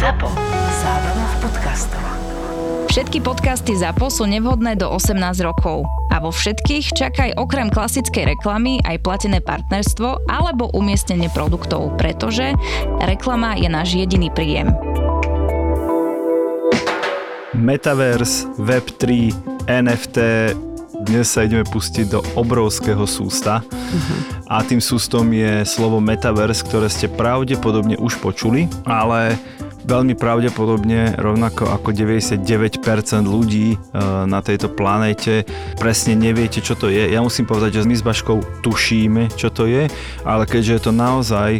ZAPO. Zábrná v podcastov. Všetky podcasty ZAPO sú nevhodné do 18 rokov. A vo všetkých čakaj okrem klasickej reklamy aj platené partnerstvo alebo umiestnenie produktov, pretože reklama je náš jediný príjem. Metaverse, Web3, NFT, dnes sa ideme pustiť do obrovského sústa uh-huh. a tým sústom je slovo Metaverse, ktoré ste pravdepodobne už počuli, ale veľmi pravdepodobne rovnako ako 99% ľudí e, na tejto planéte presne neviete, čo to je. Ja musím povedať, že my s Baškou tušíme, čo to je, ale keďže je to naozaj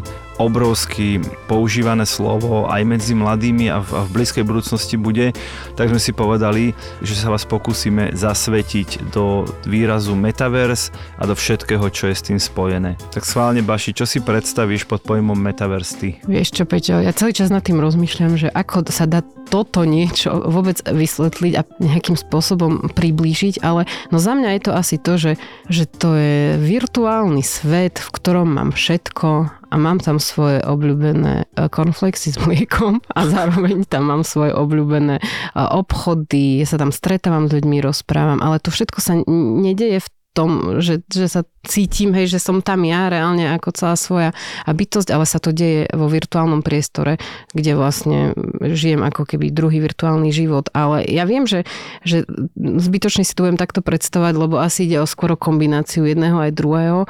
obrovský používané slovo aj medzi mladými a v, a v blízkej budúcnosti bude, tak sme si povedali, že sa vás pokúsime zasvetiť do výrazu metaverse a do všetkého, čo je s tým spojené. Tak schválne, Baši, čo si predstavíš pod pojmom metaverse ty? Vieš čo, Peťo, ja celý čas nad tým rozmýšľam, že ako sa dá toto niečo vôbec vysvetliť a nejakým spôsobom priblížiť, ale no za mňa je to asi to, že, že to je virtuálny svet, v ktorom mám všetko a mám tam svoje obľúbené konflexy e, s mliekom a zároveň tam mám svoje obľúbené e, obchody, ja sa tam stretávam s ľuďmi, rozprávam, ale to všetko sa nedeje v tom, že, že sa cítim, hej, že som tam ja reálne ako celá svoja bytosť, ale sa to deje vo virtuálnom priestore, kde vlastne žijem ako keby druhý virtuálny život. Ale ja viem, že, že zbytočne si to budem takto predstavať, lebo asi ide o skoro kombináciu jedného aj druhého.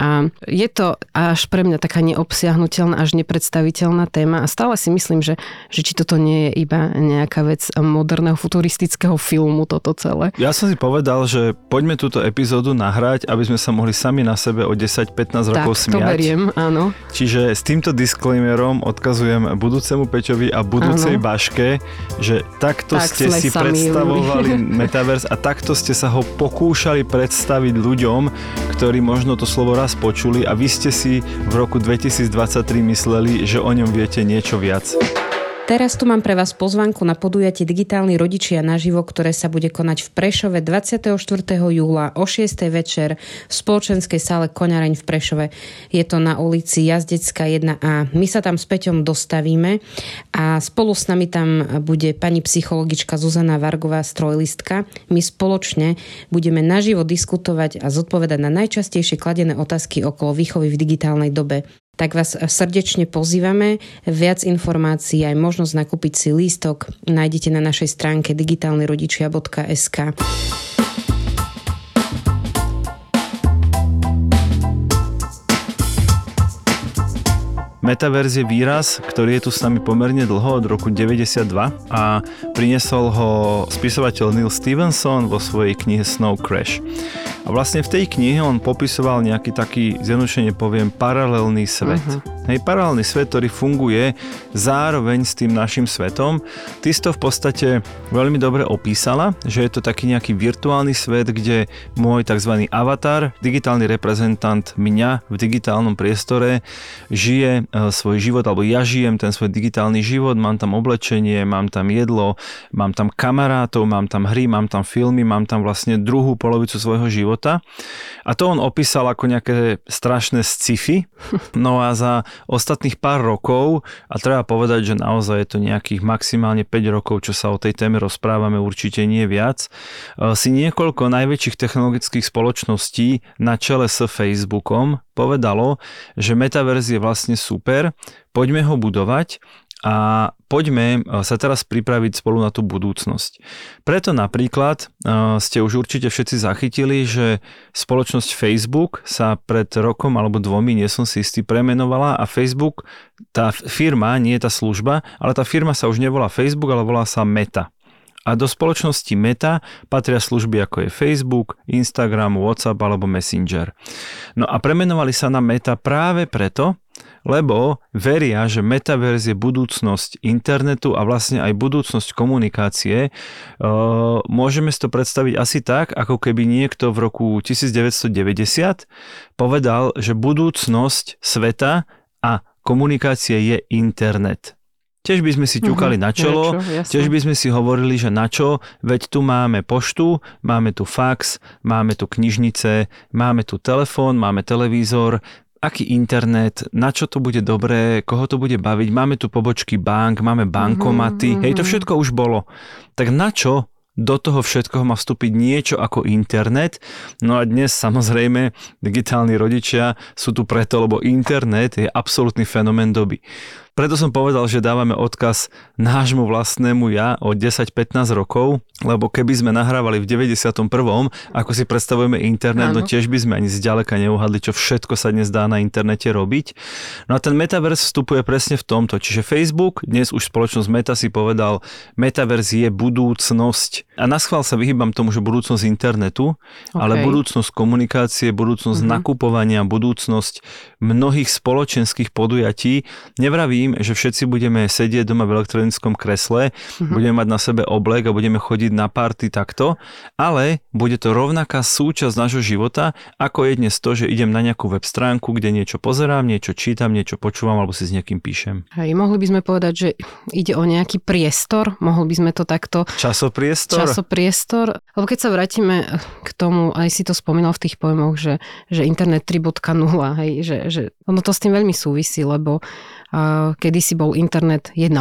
A je to až pre mňa taká neobsiahnutelná, až nepredstaviteľná téma a stále si myslím, že, že či toto nie je iba nejaká vec moderného futuristického filmu toto celé. Ja som si povedal, že poďme túto epizódu nahrať, aby sme sa mohli sami na sebe o 10-15 rokov smiať. to beriem, áno. Čiže s týmto disclaimerom odkazujem budúcemu Peťovi a budúcej áno. Baške, že takto tak ste si predstavovali Metaverse a takto ste sa ho pokúšali predstaviť ľuďom, ktorí možno to slovo raz počuli a vy ste si v roku 2023 mysleli, že o ňom viete niečo viac. Teraz tu mám pre vás pozvanku na podujatie Digitálni rodičia naživo, ktoré sa bude konať v Prešove 24. júla o 6. večer v spoločenskej sále Koňareň v Prešove. Je to na ulici Jazdecká 1A. My sa tam s Peťom dostavíme a spolu s nami tam bude pani psychologička Zuzana Vargová, strojlistka. My spoločne budeme naživo diskutovať a zodpovedať na najčastejšie kladené otázky okolo výchovy v digitálnej dobe tak vás srdečne pozývame. Viac informácií aj možnosť nakúpiť si lístok nájdete na našej stránke digitálnyrodičia.sk. Metaverse je výraz, ktorý je tu s nami pomerne dlho, od roku 92 a priniesol ho spisovateľ Neil Stevenson vo svojej knihe Snow Crash. A vlastne v tej knihe on popisoval nejaký taký, zjednodušene poviem, paralelný svet. Uh-huh. Hej, paralelný svet, ktorý funguje zároveň s tým našim svetom. Ty si to v podstate veľmi dobre opísala, že je to taký nejaký virtuálny svet, kde môj tzv. avatar, digitálny reprezentant mňa v digitálnom priestore žije e, svoj život, alebo ja žijem ten svoj digitálny život, mám tam oblečenie, mám tam jedlo, mám tam kamarátov, mám tam hry, mám tam filmy, mám tam vlastne druhú polovicu svojho života života. A to on opísal ako nejaké strašné sci-fi. No a za ostatných pár rokov, a treba povedať, že naozaj je to nejakých maximálne 5 rokov, čo sa o tej téme rozprávame, určite nie viac, e, si niekoľko najväčších technologických spoločností na čele s Facebookom povedalo, že Metaverse je vlastne super, poďme ho budovať a poďme e, sa teraz pripraviť spolu na tú budúcnosť. Preto napríklad e, ste už určite všetci zachytili, že spoločnosť Facebook sa pred rokom alebo dvomi, nie som si istý, premenovala a Facebook, tá firma, nie je tá služba, ale tá firma sa už nevolá Facebook, ale volá sa Meta. A do spoločnosti Meta patria služby ako je Facebook, Instagram, WhatsApp alebo Messenger. No a premenovali sa na Meta práve preto, lebo veria, že metaverse je budúcnosť internetu a vlastne aj budúcnosť komunikácie. Môžeme si to predstaviť asi tak, ako keby niekto v roku 1990 povedal, že budúcnosť sveta a komunikácie je internet. Tiež by sme si ťukali uh-huh, na čelo, niečo, tiež by sme si hovorili, že na čo, veď tu máme poštu, máme tu fax, máme tu knižnice, máme tu telefón, máme televízor, aký internet, na čo to bude dobré, koho to bude baviť. Máme tu pobočky bank, máme bankomaty, mm-hmm. hej, to všetko už bolo. Tak na čo do toho všetkoho má vstúpiť niečo ako internet. No a dnes samozrejme digitálni rodičia sú tu preto, lebo internet je absolútny fenomén doby. Preto som povedal, že dávame odkaz nášmu vlastnému ja o 10-15 rokov, lebo keby sme nahrávali v 91. ako si predstavujeme internet, no Áno. no tiež by sme ani zďaleka neuhadli, čo všetko sa dnes dá na internete robiť. No a ten metaverse vstupuje presne v tomto. Čiže Facebook, dnes už spoločnosť Meta si povedal, metaverse je budúcnosť. A na schvál sa vyhýbam tomu, že budúcnosť internetu, okay. ale budúcnosť komunikácie, budúcnosť mm-hmm. nakupovania, budúcnosť mnohých spoločenských podujatí. Nevravím, že všetci budeme sedieť doma v elektronickom kresle, uh-huh. budeme mať na sebe oblek a budeme chodiť na party takto, ale bude to rovnaká súčasť nášho života, ako je dnes to, že idem na nejakú web stránku, kde niečo pozerám, niečo čítam, niečo počúvam alebo si s niekým píšem. Hej, mohli by sme povedať, že ide o nejaký priestor, mohli by sme to takto... Časopriestor? Časopriestor, lebo keď sa vrátime k tomu, aj si to spomínal v tých pojmoch, že, že internet 3.0, hej, že, že ono to s tým veľmi súvisí, lebo kedysi bol internet 1.0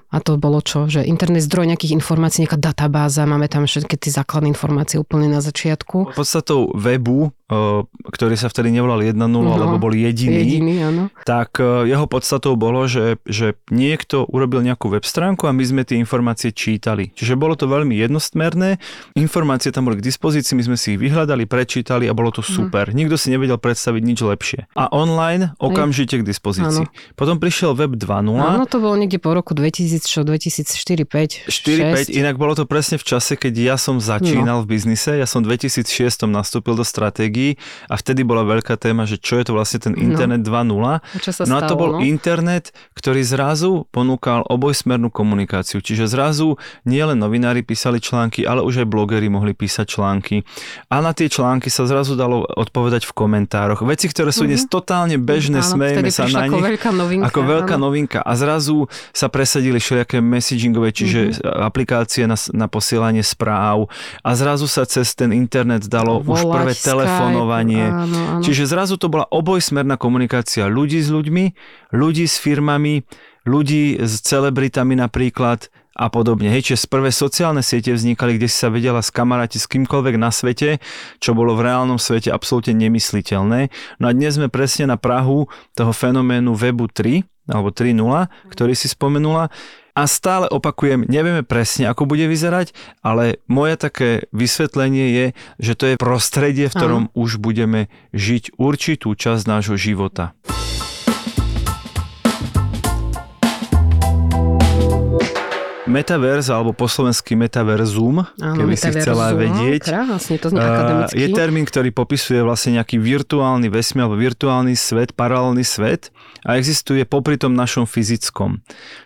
a to bolo čo? Že internet zdroj nejakých informácií, nejaká databáza, máme tam všetky tie základné informácie úplne na začiatku. Podstatou webu ktorý sa vtedy nevolal 1.0, no, alebo bol jediný, jediný áno. tak jeho podstatou bolo, že, že niekto urobil nejakú web stránku a my sme tie informácie čítali. Čiže bolo to veľmi jednostmerné, informácie tam boli k dispozícii, my sme si ich vyhľadali, prečítali a bolo to mhm. super. Mm. Nikto si nevedel predstaviť nič lepšie. A online okamžite k dispozícii. Áno. Potom prišiel web 2.0. Áno, to bolo niekde po roku 2000, čo 2004 5 4, 5, inak bolo to presne v čase, keď ja som začínal no. v biznise, ja som 2006 nastúpil do stratégií a vtedy bola veľká téma, že čo je to vlastne ten no. internet no. 2.0. A čo sa no a to bol no? internet, ktorý zrazu ponúkal obojsmernú komunikáciu. Čiže zrazu nielen novinári písali články, ale už aj blogeri mohli písať články. A na tie články sa zrazu dalo odpovedať v komentároch. Veci, ktoré sú dnes mm-hmm. totálne bežné, áno, smejeme sa na nich. Ako veľká novinka. Ako veľká áno. novinka. A zrazu sa presadili všelijaké messagingové, čiže mm-hmm. aplikácie na, na posielanie správ. A zrazu sa cez ten internet dalo Volať, už prvé telefóny telefonovanie. Áno, áno. Čiže zrazu to bola obojsmerná komunikácia ľudí s ľuďmi, ľudí s firmami, ľudí s celebritami napríklad a podobne. Hej, čiže prvé sociálne siete vznikali, kde si sa vedela skamaráti s kýmkoľvek na svete, čo bolo v reálnom svete absolútne nemysliteľné. No a dnes sme presne na Prahu toho fenoménu webu 3, alebo 3.0, ktorý si spomenula, a stále opakujem, nevieme presne, ako bude vyzerať, ale moje také vysvetlenie je, že to je prostredie, v ktorom Aha. už budeme žiť určitú časť nášho života. Metaverse alebo po slovensky metaverzum, Áno, keby si chcela vedieť. Krásne, to znie akademicky. Je termín, ktorý popisuje vlastne nejaký virtuálny vesmír alebo virtuálny svet, paralelný svet a existuje popri tom našom fyzickom.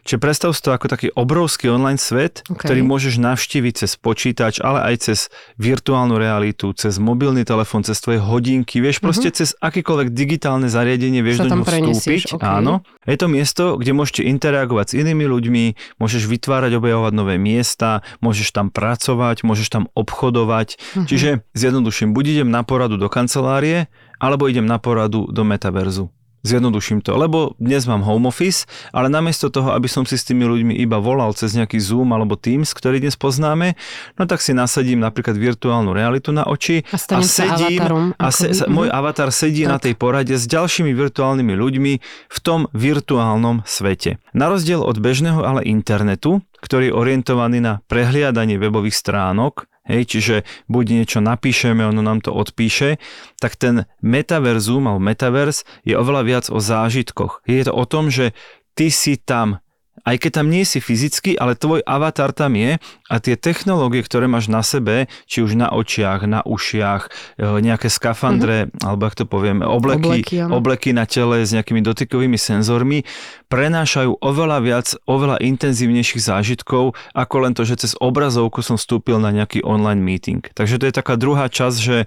Čiže predstav si to ako taký obrovský online svet, okay. ktorý môžeš navštíviť cez počítač, ale aj cez virtuálnu realitu, cez mobilný telefón, cez tvoje hodinky, vieš, uh-huh. proste cez akékoľvek digitálne zariadenie vieš do ňu vstúpiť. Okay. Áno. Je to miesto, kde môžete interagovať s inými ľuďmi, môžeš vytvárať začať objavovať nové miesta, môžeš tam pracovať, môžeš tam obchodovať. Uh-huh. Čiže zjednoduším, buď idem na poradu do kancelárie, alebo idem na poradu do metaverzu. Zjednoduším to, lebo dnes mám home office, ale namiesto toho, aby som si s tými ľuďmi iba volal cez nejaký Zoom alebo Teams, ktorý dnes poznáme, no tak si nasadím napríklad virtuálnu realitu na oči a, a sedím a se, sa, môj avatar sedí tak. na tej porade s ďalšími virtuálnymi ľuďmi v tom virtuálnom svete. Na rozdiel od bežného ale internetu, ktorý je orientovaný na prehliadanie webových stránok, hej, čiže buď niečo napíšeme, ono nám to odpíše, tak ten metaverzum alebo metavers je oveľa viac o zážitkoch. Je to o tom, že ty si tam aj keď tam nie si fyzicky, ale tvoj avatar tam je a tie technológie, ktoré máš na sebe, či už na očiach, na ušiach, e, nejaké skafandre, mm-hmm. alebo ak to poviem, obleky, obleky, obleky na tele s nejakými dotykovými senzormi, prenášajú oveľa viac, oveľa intenzívnejších zážitkov, ako len to, že cez obrazovku som vstúpil na nejaký online meeting. Takže to je taká druhá časť, že,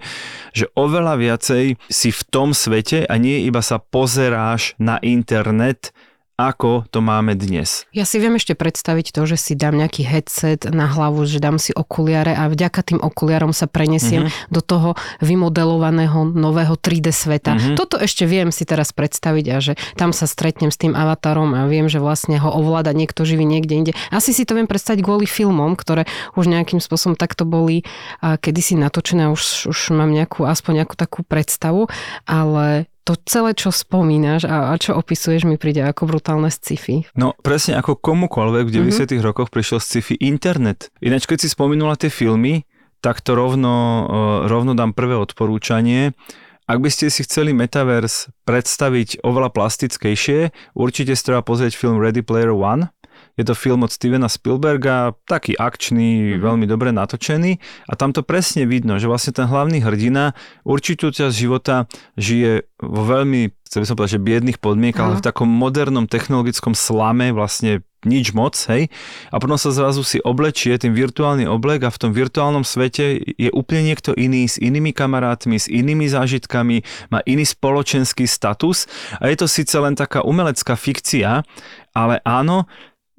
že oveľa viacej si v tom svete a nie iba sa pozeráš na internet, ako to máme dnes. Ja si viem ešte predstaviť to, že si dám nejaký headset na hlavu, že dám si okuliare a vďaka tým okuliarom sa prenesiem mm-hmm. do toho vymodelovaného nového 3D sveta. Mm-hmm. Toto ešte viem si teraz predstaviť a že tam sa stretnem s tým avatarom a viem, že vlastne ho ovláda niekto živý niekde inde. Asi si to viem predstaviť kvôli filmom, ktoré už nejakým spôsobom takto boli kedysi natočené, už, už mám nejakú, aspoň nejakú takú predstavu, ale to celé, čo spomínaš a, a čo opisuješ, mi príde ako brutálne sci-fi. No presne ako komukoľvek v 90 mm-hmm. rokoch prišiel sci-fi internet. Ináč, keď si spomínula tie filmy, tak to rovno, e, rovno dám prvé odporúčanie. Ak by ste si chceli Metaverse predstaviť oveľa plastickejšie, určite si treba pozrieť film Ready Player One. Je to film od Stevena Spielberga, taký akčný, mm-hmm. veľmi dobre natočený a tam to presne vidno, že vlastne ten hlavný hrdina určitú časť života žije vo veľmi, chcel by som povedať, že biedných podmienkach, ale v takom modernom technologickom slame vlastne nič moc, hej. A potom sa zrazu si oblečie ten virtuálny oblek a v tom virtuálnom svete je úplne niekto iný s inými kamarátmi, s inými zážitkami, má iný spoločenský status a je to síce len taká umelecká fikcia, ale áno,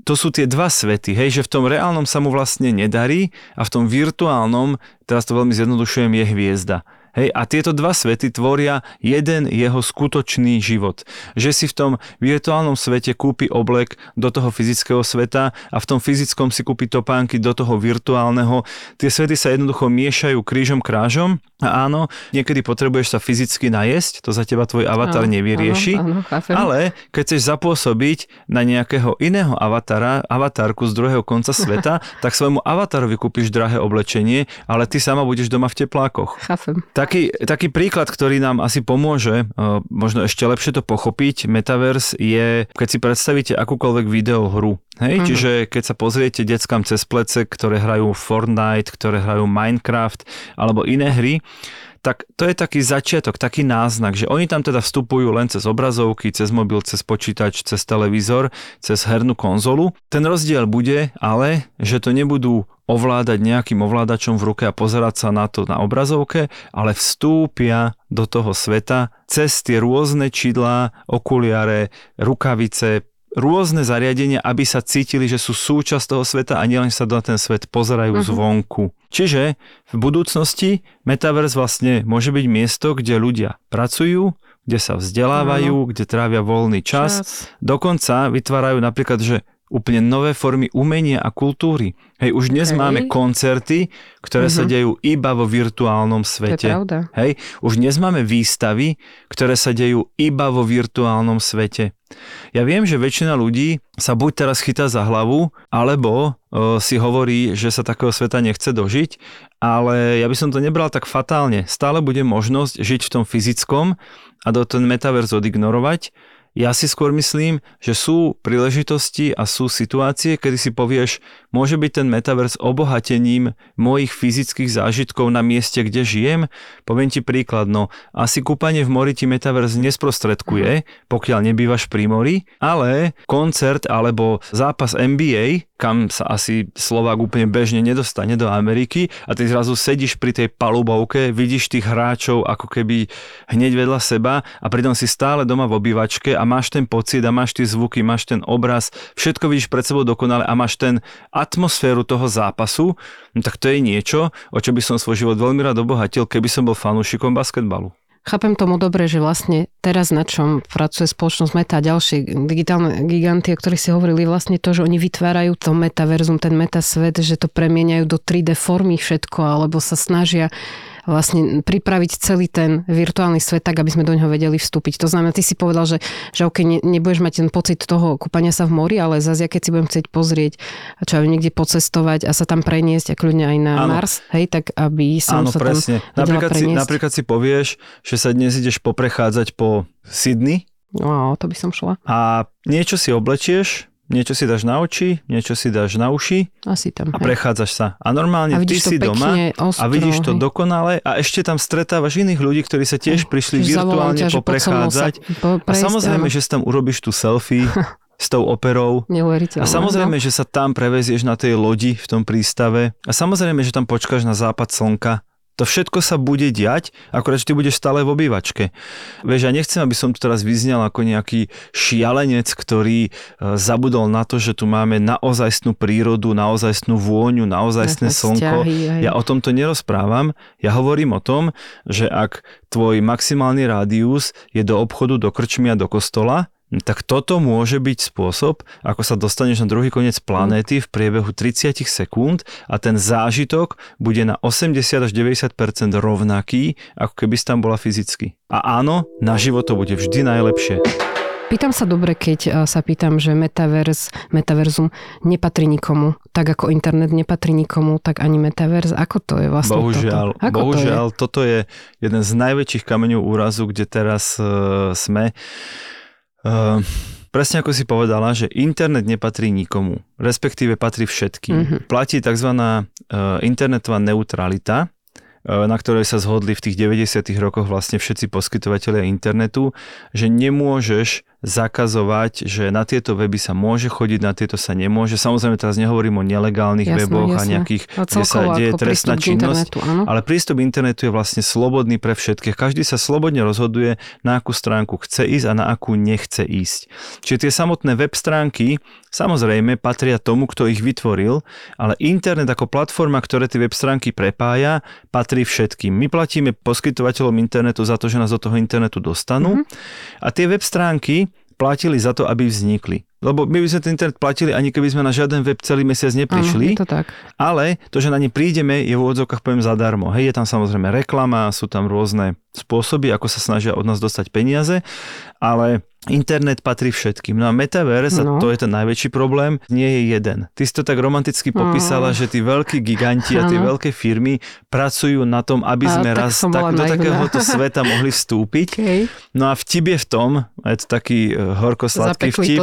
to sú tie dva svety, hej, že v tom reálnom sa mu vlastne nedarí a v tom virtuálnom, teraz to veľmi zjednodušujem, je hviezda. Hej, a tieto dva svety tvoria jeden jeho skutočný život. Že si v tom virtuálnom svete kúpi oblek do toho fyzického sveta a v tom fyzickom si kúpi topánky do toho virtuálneho. Tie svety sa jednoducho miešajú krížom krážom a áno, niekedy potrebuješ sa fyzicky najesť, to za teba tvoj avatar áno, nevyrieši, áno, áno, ale keď chceš zapôsobiť na nejakého iného avatara, avatárku z druhého konca sveta, tak svojmu avatarovi kúpiš drahé oblečenie, ale ty sama budeš doma v teplákoch. Chápem. Taký, taký príklad, ktorý nám asi pomôže, uh, možno ešte lepšie to pochopiť, Metaverse je, keď si predstavíte akúkoľvek videohru. Hej, uh-huh. čiže keď sa pozriete deckám cez plece, ktoré hrajú Fortnite, ktoré hrajú Minecraft alebo iné hry, tak to je taký začiatok, taký náznak, že oni tam teda vstupujú len cez obrazovky, cez mobil, cez počítač, cez televízor, cez hernú konzolu. Ten rozdiel bude ale, že to nebudú ovládať nejakým ovládačom v ruke a pozerať sa na to na obrazovke, ale vstúpia do toho sveta cez tie rôzne čidlá, okuliare, rukavice, rôzne zariadenia, aby sa cítili, že sú súčasť toho sveta a nielen sa na ten svet pozerajú uh-huh. zvonku. Čiže v budúcnosti Metaverse vlastne môže byť miesto, kde ľudia pracujú, kde sa vzdelávajú, uh-huh. kde trávia voľný čas. čas. Dokonca vytvárajú napríklad, že úplne nové formy umenia a kultúry. Hej, už dnes Hej. máme koncerty, ktoré uh-huh. sa mhm. dejú iba vo virtuálnom svete. To je pravda. Hej, už dnes máme výstavy, ktoré sa dejú iba vo virtuálnom svete. Ja viem, že väčšina ľudí sa buď teraz chytá za hlavu, alebo uh, si hovorí, že sa takého sveta nechce dožiť, ale ja by som to nebral tak fatálne. Stále bude možnosť žiť v tom fyzickom a do ten metaverz odignorovať, ja si skôr myslím, že sú príležitosti a sú situácie, kedy si povieš, môže byť ten metaverse obohatením mojich fyzických zážitkov na mieste, kde žijem. Poviem ti príklad, no asi kúpanie v mori ti metaverse nesprostredkuje, pokiaľ nebývaš pri mori, ale koncert alebo zápas NBA, kam sa asi Slovák úplne bežne nedostane do Ameriky a ty zrazu sedíš pri tej palubovke, vidíš tých hráčov ako keby hneď vedľa seba a pritom si stále doma v obývačke a máš ten pocit a máš tie zvuky, máš ten obraz, všetko vidíš pred sebou dokonale a máš ten atmosféru toho zápasu, no tak to je niečo, o čo by som svoj život veľmi rád obohatil, keby som bol fanúšikom basketbalu. Chápem tomu dobre, že vlastne teraz na čom pracuje spoločnosť Meta a ďalšie digitálne giganty, o ktorých si hovorili, vlastne to, že oni vytvárajú to metaverzum, ten metasvet, že to premieňajú do 3D formy všetko, alebo sa snažia vlastne pripraviť celý ten virtuálny svet tak, aby sme do neho vedeli vstúpiť. To znamená, ty si povedal, že, že OK, ne, nebudeš mať ten pocit toho kúpania sa v mori, ale zase ja keď si budem chcieť pozrieť, čo aj niekde pocestovať a sa tam preniesť a kľudne aj na ano. Mars, hej, tak aby som Áno, sa presne. tam napríklad preniesť. si, napríklad si povieš, že sa dnes ideš poprechádzať po Sydney, No, to by som šla. A niečo si oblečieš, niečo si dáš na oči, niečo si dáš na uši Asi tam, a prechádzaš sa. A normálne a ty si doma ostro, a vidíš to hej. dokonale a ešte tam stretávaš iných ľudí, ktorí sa tiež prišli virtuálne ťa, poprechádzať. Po, prejsť, a samozrejme, áno. že si tam urobíš tú selfie s tou operou. A samozrejme, že sa tam prevezieš na tej lodi v tom prístave. A samozrejme, že tam počkáš na západ slnka To všetko sa bude diať, akorát, že ty budeš stále v obývačke. Vieš, ja nechcem, aby som tu teraz vyznal ako nejaký šialenec, ktorý e, zabudol na to, že tu máme naozajstnú prírodu, naozajstnú vôňu, naozajstné slnko. Vzťahy, ja o tomto nerozprávam. Ja hovorím o tom, že ak tvoj maximálny rádius je do obchodu, do krčmy a do kostola, tak toto môže byť spôsob, ako sa dostaneš na druhý koniec planéty v priebehu 30 sekúnd a ten zážitok bude na 80 až 90% rovnaký, ako keby si tam bola fyzicky. A áno, na život to bude vždy najlepšie. Pýtam sa dobre, keď e, sa pýtam, že metaverz, metaverzum nepatrí nikomu. Tak ako internet nepatrí nikomu, tak ani metaverz. Ako to je vlastne bohužiaľ, toto? Ako bohužiaľ, to je? toto je jeden z najväčších kameňov úrazu, kde teraz uh, sme. Uh, presne ako si povedala, že internet nepatrí nikomu, respektíve patrí všetkým. Mhm. Platí tzv. Uh, internetová neutralita, uh, na ktorej sa zhodli v tých 90. rokoch vlastne všetci poskytovateľia internetu, že nemôžeš zakazovať, že na tieto weby sa môže chodiť, na tieto sa nemôže. Samozrejme teraz nehovorím o nelegálnych Jasné, weboch a jasné. nejakých, A kde sa deje trestná činnosť. áno. Ale prístup internetu je vlastne slobodný pre všetkých. Každý sa slobodne rozhoduje, na akú stránku chce ísť a na akú nechce ísť. Čiže tie samotné web stránky samozrejme patria tomu, kto ich vytvoril, ale internet ako platforma, ktoré tie web stránky prepája, patrí všetkým. My platíme poskytovateľom internetu za to, že nás do toho internetu dostanú Mhm. a tie web stránky platili za to, aby vznikli. Lebo my by sme ten internet platili, ani keby sme na žiaden web celý mesiac Áno, neprišli. je to tak. Ale to, že na ne prídeme, je v úvodzovkách poviem zadarmo. Hej, je tam samozrejme reklama, sú tam rôzne spôsoby, ako sa snažia od nás dostať peniaze, ale internet patrí všetkým. No a metaverse, No. a to je ten najväčší problém, nie je jeden. Ty si to tak romanticky popísala, že tí veľkí giganti a tie Áno. veľké firmy pracujú na tom, aby A sme tak raz tak, do takéhoto sveta mohli vstúpiť. Okay. No a vtip je v tom, a je to taký e, horko-sladký vtip.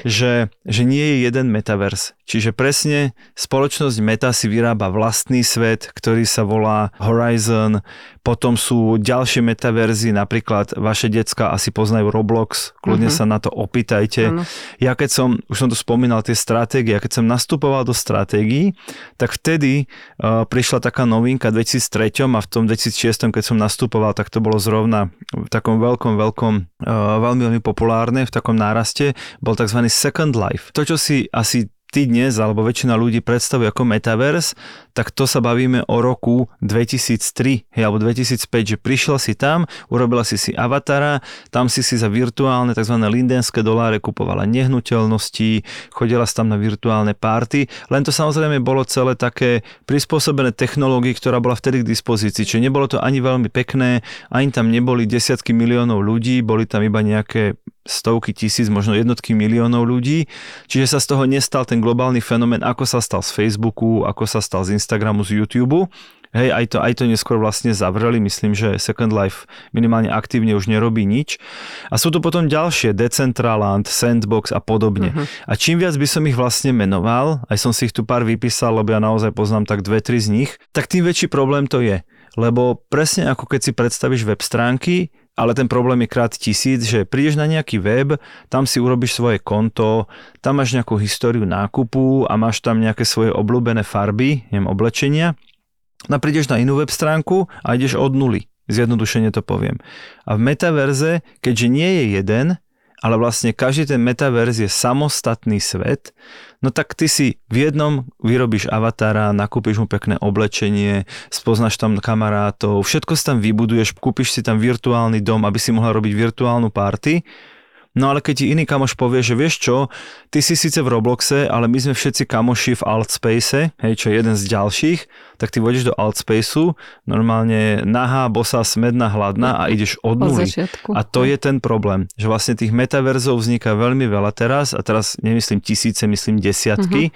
že, že nie je jeden metavers. Čiže presne spoločnosť Meta si vyrába vlastný svet, ktorý sa volá Horizon. Potom sú ďalšie metaverzy, napríklad vaše decka asi poznajú Roblox, kľudne Mhm. sa na to opýtajte. Áno. Ja keď som, už som tu spomínal tie stratégie, ja keď som nastupoval do stratégií, tak vtedy uh, prišla taká novinka v 2003 a v tom 2006, keď som nastupoval, tak to bolo zrovna v takom veľkom, veľkom, uh, veľmi, veľmi populárne, v takom náraste, bol tzv. Second Life. To, čo si asi ty dnes, alebo väčšina ľudí predstavuje ako metaverse, tak to sa bavíme o roku 2003 hej, alebo 2005, že prišiel si tam, urobila si si avatara, tam si si za virtuálne tzv. lindenské doláre kupovala nehnuteľnosti, chodila si tam na virtuálne párty, len to samozrejme bolo celé také prispôsobené technológii, ktorá bola vtedy k dispozícii, čiže nebolo to ani veľmi pekné, ani tam neboli desiatky miliónov ľudí, boli tam iba nejaké stovky tisíc, možno jednotky miliónov ľudí, čiže sa z toho nestal ten globálny fenomén, ako sa stal z Facebooku, ako sa stal z Instagramu, z YouTube. Hej, aj to, aj to neskôr vlastne zavreli, myslím, že Second Life minimálne aktívne už nerobí nič. A sú tu potom ďalšie, Decentraland, Sandbox a podobne. Mhm. A čím viac by som ich vlastne menoval, aj som si ich tu pár vypísal, lebo ja naozaj poznám tak dve, tri z nich, tak tým väčší problém to je. Lebo presne ako keď si predstavíš web stránky, ale ten problém je krát tisíc, že prídeš na nejaký web, tam si urobíš svoje konto, tam máš nejakú históriu nákupu a máš tam nejaké svoje obľúbené farby, neviem, oblečenia. No prídeš na inú web stránku a ideš od nuly. Zjednodušene to poviem. A v metaverze, keďže nie je jeden, ale vlastne každý ten metaverz je samostatný svet, no tak ty si v jednom vyrobíš avatara, nakúpiš mu pekné oblečenie, spoznáš tam kamarátov, všetko si tam vybuduješ, kúpiš si tam virtuálny dom, aby si mohla robiť virtuálnu party, No ale keď ti iný kamoš povie, že vieš čo, ty si síce v Robloxe, ale my sme všetci kamoši v Altspace, hej, čo je jeden z ďalších, tak ty vodíš do Altspaceu, normálne nahá, bosá, smedná, hladná a ideš od nuly. A to je ten problém, že vlastne tých metaverzov vzniká veľmi veľa teraz a teraz nemyslím tisíce, myslím desiatky Mhm.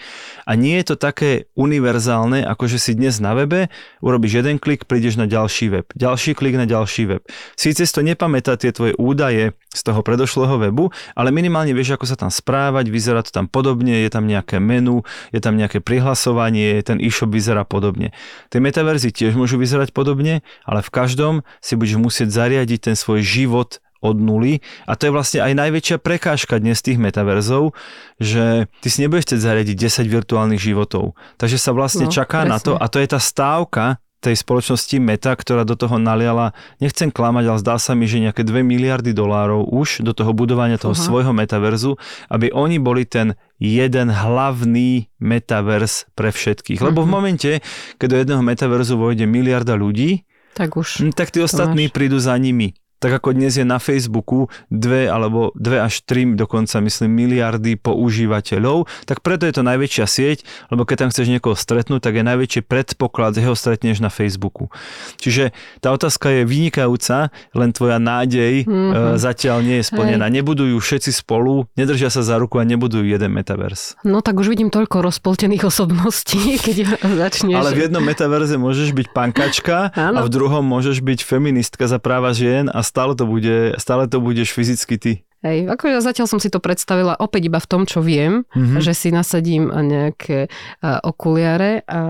a nie je to také univerzálne, ako že si dnes na webe urobíš jeden klik, prídeš na ďalší web, ďalší klik na ďalší web. Síce si to nepamätá tie tvoje údaje z toho predošlého webu, ale minimálne vieš, ako sa tam správať, vyzerá to tam podobne, je tam nejaké menu, je tam nejaké prihlasovanie, ten e-shop vyzerá podobne. Tie metaverzy tiež môžu vyzerať podobne, ale v každom si budeš musieť zariadiť ten svoj život od nuly a to je vlastne aj najväčšia prekážka dnes tých metaverzov, že ty si nebudeš chcieť zariadiť 10 virtuálnych životov. Takže sa vlastne No, čaká na to presne. a to je tá stávka tej spoločnosti Meta, ktorá do toho naliala, nechcem klamať, ale zdá sa mi, že nejaké 2 miliardy dolárov už do toho budovania toho Aha. svojho metaverzu, aby oni boli ten jeden hlavný metavers pre všetkých. Lebo v mhm. momente, keď do jedného metaverzu vojde miliarda ľudí, tak už. Tak tí ostatní prídu za nimi tak ako dnes je na Facebooku dve alebo dve až tri dokonca myslím miliardy používateľov, tak preto je to najväčšia sieť, lebo keď tam chceš niekoho stretnúť, tak je najväčší predpoklad, že ho stretneš na Facebooku. Čiže tá otázka je vynikajúca, len tvoja nádej mm-hmm. zatiaľ nie je splnená. Hej. Nebudujú všetci spolu, nedržia sa za ruku a nebudujú jeden metavers. No tak už vidím toľko rozpoltených osobností, keď začneš. Ale v jednom metaverze môžeš byť pankačka a v druhom môžeš byť feministka za práva žien a stále to, bude, stále to budeš fyzicky ty. Hej, akože zatiaľ som si to predstavila opäť iba v tom, čo viem, mm-hmm. že si nasadím nejaké okuliare a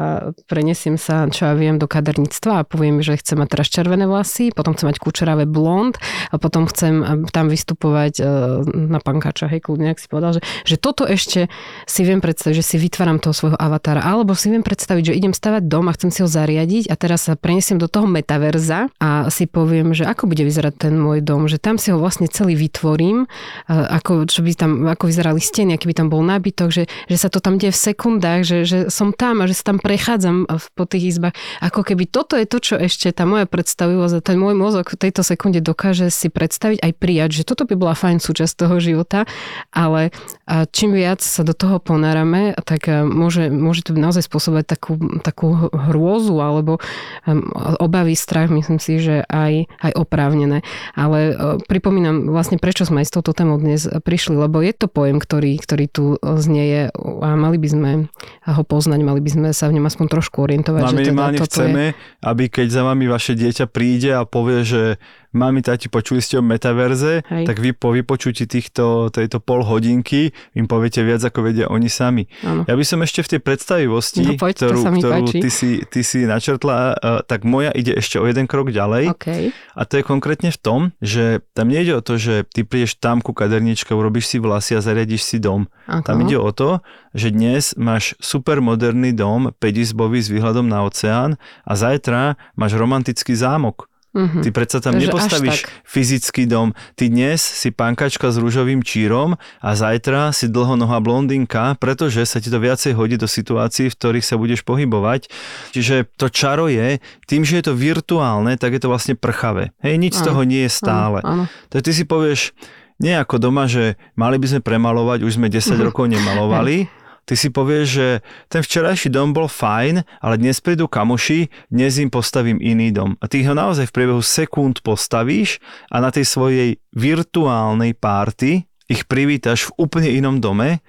prenesiem sa, čo ja viem, do kaderníctva a poviem, že chcem mať teraz červené vlasy, potom chcem mať kučeravé blond a potom chcem tam vystupovať na pankáča, hej, kľudne, ak si povedal, že, že toto ešte si viem predstaviť, že si vytváram toho svojho avatára, alebo si viem predstaviť, že idem stavať dom a chcem si ho zariadiť a teraz sa prenesiem do toho metaverza a si poviem, že ako bude vyzerať ten môj dom, že tam si ho vlastne celý vytvorím ako, čo by tam, ako vyzerali steny, aký by tam bol nábytok, že, že sa to tam deje v sekundách, že, že som tam a že sa tam prechádzam po tých izbách. Ako keby toto je to, čo ešte tá moja predstavivosť a ten môj mozog v tejto sekunde dokáže si predstaviť aj prijať, že toto by bola fajn súčasť toho života, ale čím viac sa do toho ponárame, tak môže, môže to naozaj spôsobovať takú, takú hrôzu alebo obavy, strach, myslím si, že aj, aj oprávnené. Ale pripomínam vlastne, prečo sme aj touto témou dnes prišli, lebo je to pojem, ktorý, ktorý tu znieje a mali by sme ho poznať, mali by sme sa v ňom aspoň trošku orientovať. No a minimálne teda chceme, je... aby keď za vami vaše dieťa príde a povie, že mami, tati, počuli ste o metaverze, Hej. tak vy po vypočutí týchto, tejto pol hodinky im poviete viac, ako vedia oni sami. Ano. Ja by som ešte v tej predstavivosti, no, poď, ktorú, ktorú ty, si, ty si načrtla, uh, tak moja ide ešte o jeden krok ďalej. Okay. A to je konkrétne v tom, že tam nejde o to, že ty prídeš tam ku kaderničke, urobíš si vlasy a zariadiš si dom. Aha. Tam ide o to, že dnes máš super moderný dom, 5 s výhľadom na oceán a zajtra máš romantický zámok Mm-hmm. Ty predsa tam Takže nepostavíš fyzický dom. Ty dnes si pankačka s rúžovým čírom a zajtra si dlhonohá blondinka, pretože sa ti to viacej hodí do situácií, v ktorých sa budeš pohybovať. Čiže to čaro je, tým, že je to virtuálne, tak je to vlastne prchavé. Hej, nič z toho nie je stále. Áno. Tak ty si povieš, nie ako doma, že mali by sme premalovať, už sme 10 mm-hmm. rokov nemalovali, ty si povieš, že ten včerajší dom bol fajn, ale dnes prídu kamoši, dnes im postavím iný dom. A ty ho naozaj v priebehu sekúnd postavíš a na tej svojej virtuálnej párty ich privítaš v úplne inom dome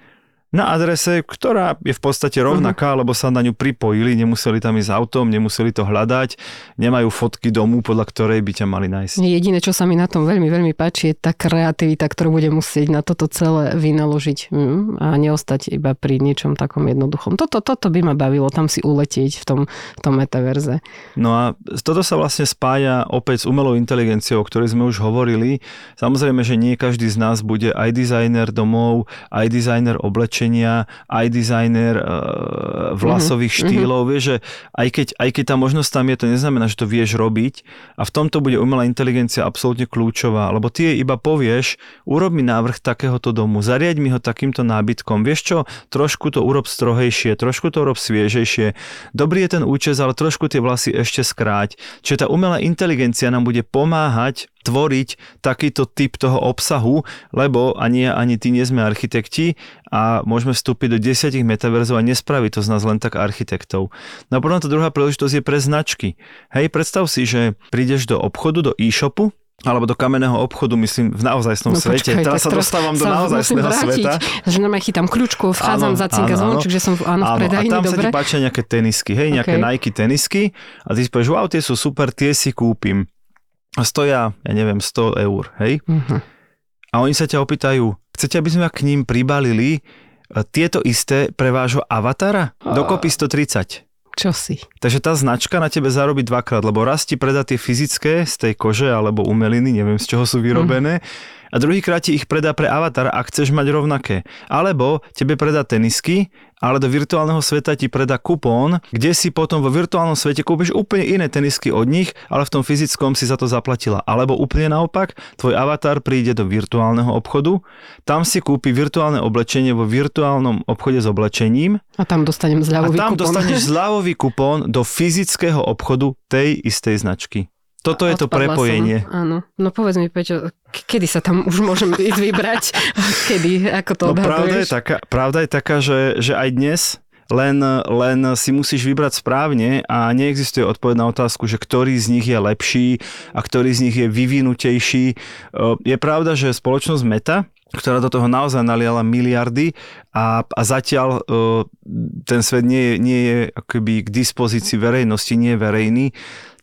na adrese, ktorá je v podstate rovnaká, uh-huh. lebo sa na ňu pripojili, nemuseli tam ísť autom, nemuseli to hľadať, nemajú fotky domu, podľa ktorej by ťa mali nájsť. Jediné, čo sa mi na tom veľmi, veľmi páči, je tá kreativita, ktorú bude musieť na toto celé vynaložiť hm, a neostať iba pri niečom takom jednoduchom. Toto, toto by ma bavilo, tam si uletieť v tom, v tom metaverze. No a toto sa vlastne spája opäť s umelou inteligenciou, o ktorej sme už hovorili. Samozrejme, že nie každý z nás bude aj dizajner domov, aj dizajner oblečenia, oblečenia, aj dizajner uh, vlasových mm-hmm. štýlov, vieš, že aj keď, aj keď tá možnosť tam je, to neznamená, že to vieš robiť. A v tomto bude umelá inteligencia absolútne kľúčová, lebo ty jej iba povieš, urob mi návrh takéhoto domu, zariaď mi ho takýmto nábytkom, vieš čo, trošku to urob strohejšie, trošku to urob sviežejšie, dobrý je ten účes, ale trošku tie vlasy ešte skráť. Čiže tá umelá inteligencia nám bude pomáhať tvoriť takýto typ toho obsahu, lebo ani ja, ani ty nie sme architekti a môžeme vstúpiť do desiatich metaverzov a nespraviť to z nás len tak architektov. No a potom tá druhá príležitosť je pre značky. Hej, predstav si, že prídeš do obchodu, do e-shopu, alebo do kamenného obchodu, myslím, v naozajstnom no, svete. Počkaj, teraz sa dostávam do naozajstného sveta. Že nám chytám kľúčku, vchádzam áno, za cinka zvonček, že som áno, áno, v predajni, a tam dobre. sa ti páčia nejaké tenisky, hej, nejaké okay. Nike tenisky a ty si povieš, wow, tie sú super, tie si kúpim stoja, ja neviem, 100 eur, hej? Uh-huh. A oni sa ťa opýtajú, chcete, aby sme k ním pribalili e, tieto isté pre vášho avatara? Dokopy 130. Čo si? Takže tá značka na tebe zarobí dvakrát, lebo raz ti predá tie fyzické z tej kože alebo umeliny, neviem z čoho sú vyrobené, uh-huh a druhýkrát ti ich predá pre avatar, ak chceš mať rovnaké. Alebo tebe predá tenisky, ale do virtuálneho sveta ti predá kupón, kde si potom vo virtuálnom svete kúpiš úplne iné tenisky od nich, ale v tom fyzickom si za to zaplatila. Alebo úplne naopak, tvoj avatar príde do virtuálneho obchodu, tam si kúpi virtuálne oblečenie vo virtuálnom obchode s oblečením. A tam dostanem zľavový A tam kupón. dostaneš zľavový kupón do fyzického obchodu tej istej značky. Toto je to prepojenie. Som. Áno. No povedz mi, Peťo, kedy sa tam už môžem ísť vybrať? Kedy? Ako to No pravda je taká, pravda je taká že, že aj dnes len, len si musíš vybrať správne a neexistuje odpoveď na otázku, že ktorý z nich je lepší a ktorý z nich je vyvinutejší. E, Je pravda, že spoločnosť Meta, ktorá do toho naozaj naliala miliardy a, a zatiaľ e, ten svet nie je, nie je akoby k dispozícii verejnosti, nie je verejný,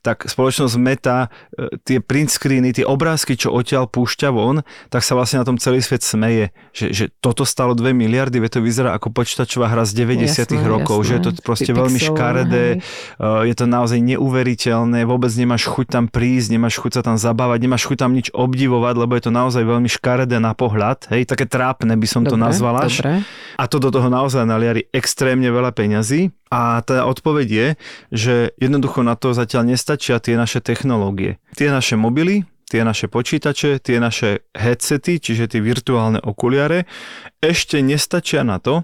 tak spoločnosť Meta, e, tie print screeny, tie obrázky, čo odtiaľ púšťa von, tak sa vlastne na tom celý svet smeje, že, že toto stalo 2 miliardy, veď to vyzerá ako počítačová hra z 90 Jasné, rokov, jasné. že je to proste veľmi škaredé, hej. e, je to naozaj neuveriteľné, vôbec nemáš chuť tam prísť, nemáš chuť sa tam zabávať, nemáš chuť tam nič obdivovať, lebo je to naozaj veľmi škaredé na pohľad, hej, také trápne by som to Dobre, nazval až. Dobre. A to do toho naozaj naliari extrémne veľa peňazí. A tá odpoveď je, že jednoducho na to zatiaľ nestačia tie naše technológie. Tie naše mobily, tie naše počítače, tie naše headsety, čiže tie virtuálne okuliare, ešte nestačia na to,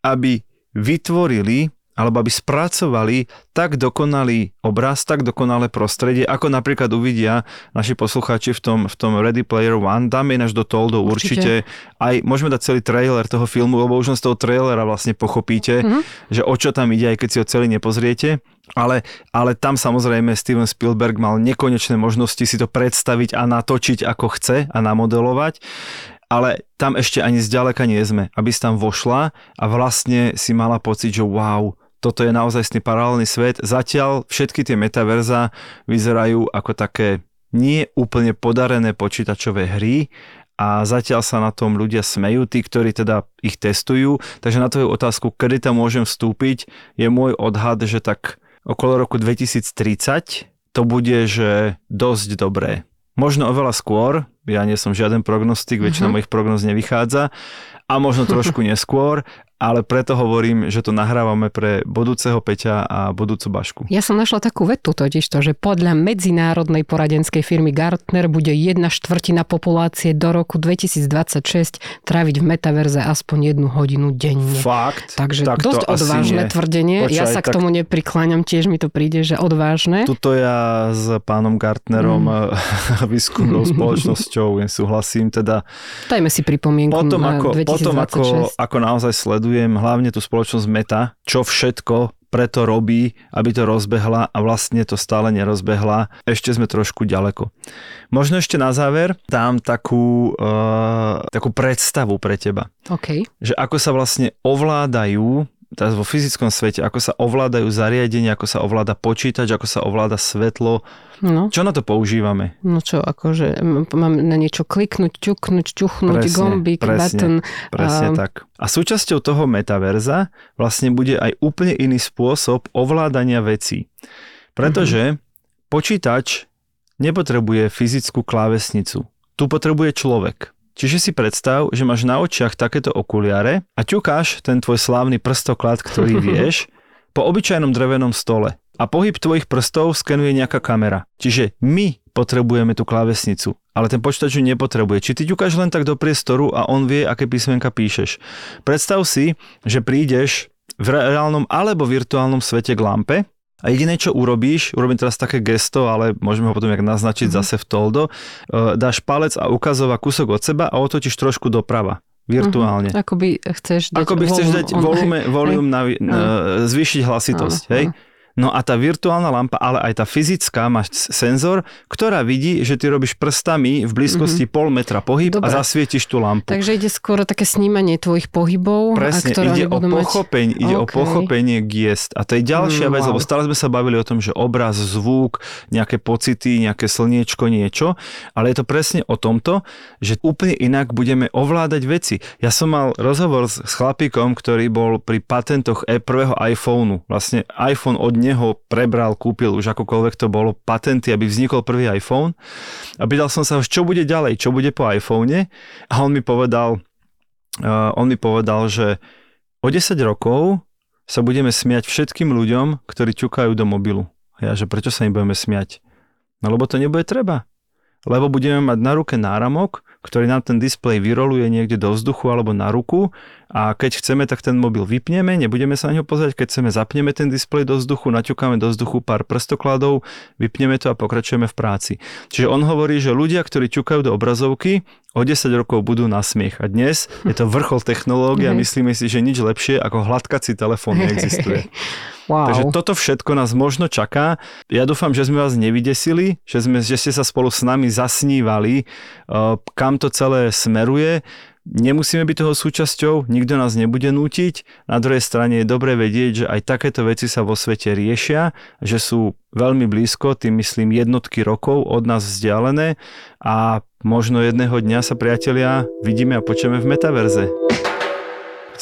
aby vytvorili alebo aby spracovali tak dokonalý obraz, tak dokonalé prostredie, ako napríklad uvidia naši poslucháči v tom, v tom Ready Player One. Dáme ináč do Toldo určite. Určite. Aj môžeme dať celý trailer toho filmu, lebo už len z toho trailera vlastne pochopíte, Mhm. že o čo tam ide, aj keď si ho celý nepozriete. Ale, ale tam samozrejme Steven Spielberg mal nekonečné možnosti si to predstaviť a natočiť ako chce a namodelovať ale tam ešte ani zďaleka nie sme, aby si tam vošla a vlastne si mala pocit, že wow, toto je naozaj paralelný svet. Zatiaľ všetky tie metaverza vyzerajú ako také nie úplne podarené počítačové hry a zatiaľ sa na tom ľudia smejú, tí, ktorí teda ich testujú. Takže na tvoju otázku, kedy tam môžem vstúpiť, je môj odhad, že tak okolo roku 2030 to bude, že dosť dobré. Možno oveľa skôr, ja nie som žiaden prognostik, väčšina Mhm. mojich prognóz nevychádza, a možno trošku neskôr, ale preto hovorím, že to nahrávame pre budúceho Peťa a budúcu Bašku. Ja som našla takú vetu totiž to, že podľa medzinárodnej poradenskej firmy Gartner bude jedna štvrtina populácie do roku 2026 tráviť v metaverze aspoň jednu hodinu denne. Fakt? Takže tak to dosť odvážne nie. tvrdenie. ja Počkaj, sa k tak- tomu neprikláňam, tiež mi to príde, že odvážne. Tuto ja s pánom Gartnerom, Mm. výskumnou spoločnosťou, nesúhlasím. Teda Dajme si pripomienku potom, ako, 2026. potom ako, ako naozaj sledujem hlavne tú spoločnosť Meta, čo všetko preto robí, aby to rozbehla a vlastne to stále nerozbehla. Ešte sme trošku ďaleko. Možno ešte na záver dám takú, uh, takú predstavu pre teba. OK. že ako sa vlastne ovládajú teraz vo fyzickom svete, ako sa ovládajú zariadenia, ako sa ovláda počítač, ako sa ovláda svetlo. No, Čo na to používame? no čo, akože mám na niečo kliknúť, ťuknúť, ťuchnúť, Presne, gombík, presne, button. Presne A- tak. A súčasťou toho metaverza vlastne bude aj úplne iný spôsob ovládania vecí. Pretože počítač nepotrebuje fyzickú klávesnicu. Tu potrebuje človek. Čiže si predstav, že máš na očiach takéto okuliare a ťukáš ten tvoj slávny prstoklad, ktorý vieš, po obyčajnom drevenom stole. A pohyb tvojich prstov skenuje nejaká kamera. Čiže my potrebujeme tú klávesnicu, ale ten počítač ju nepotrebuje. Či ty ťukáš len tak do priestoru a on vie, aké písmenka píšeš. Predstav si, že prídeš v reálnom alebo virtuálnom svete k lampe a jediné, čo urobíš, urobím teraz také gesto, ale môžeme ho potom jak naznačiť Mhm. zase v Toldo, e, dáš palec a ukazová kúsok od seba a otočíš trošku doprava, virtuálne. Mhm. Ako by chceš dať Ako by chceš volum dať on- volume, volume na, na, zvýšiť hlasitosť, Áno, hej? No a tá virtuálna lampa, ale aj tá fyzická, máš senzor, ktorá vidí, že ty robíš prstami v blízkosti mm-hmm. pol metra pohyb Dobre. a zasvietiš tú lampu. Takže ide skôr o také snímanie tvojich pohybov, Presne, a ktoré ide o, budú mať... ide o OK. pochopenie giest. A to je ďalšia Mm, vec, wow. lebo stále sme sa bavili o tom, že obraz, zvuk, nejaké pocity, nejaké slniečko, niečo, ale je to presne o tomto, že úplne inak budeme ovládať veci. Ja som mal rozhovor s, s chlapíkom, ktorý bol pri patentoch e prvého iPhoneu. Vlastne iPhone od neho prebral, kúpil už akokoľvek to bolo patenty, aby vznikol prvý iPhone. A pýtal som sa, čo bude ďalej, čo bude po iPhone. A on mi povedal, uh, on mi povedal, že o 10 rokov sa budeme smiať všetkým ľuďom, ktorí ťukajú do mobilu. A ja, že prečo sa im budeme smiať? No lebo to nebude treba. Lebo budeme mať na ruke náramok, ktorý nám ten displej vyroluje niekde do vzduchu alebo na ruku a keď chceme, tak ten mobil vypneme, nebudeme sa na ňo pozrieť, keď chceme, zapneme ten displej do vzduchu, naťukáme do vzduchu pár prstokladov, vypneme to a pokračujeme v práci. Čiže on hovorí, že ľudia, ktorí ťukajú do obrazovky, o 10 rokov budú na smiech. A dnes je to vrchol technológie a myslíme si, že nič lepšie ako hladkací telefón neexistuje. Wow. Takže toto všetko nás možno čaká. Ja dúfam, že sme vás nevydesili, že, sme, že ste sa spolu s nami zasnívali, uh, kam to celé smeruje. Nemusíme byť toho súčasťou, nikto nás nebude nútiť. Na druhej strane je dobre vedieť, že aj takéto veci sa vo svete riešia, že sú veľmi blízko, tým myslím jednotky rokov od nás vzdialené a možno jedného dňa sa priatelia vidíme a počujeme v metaverze.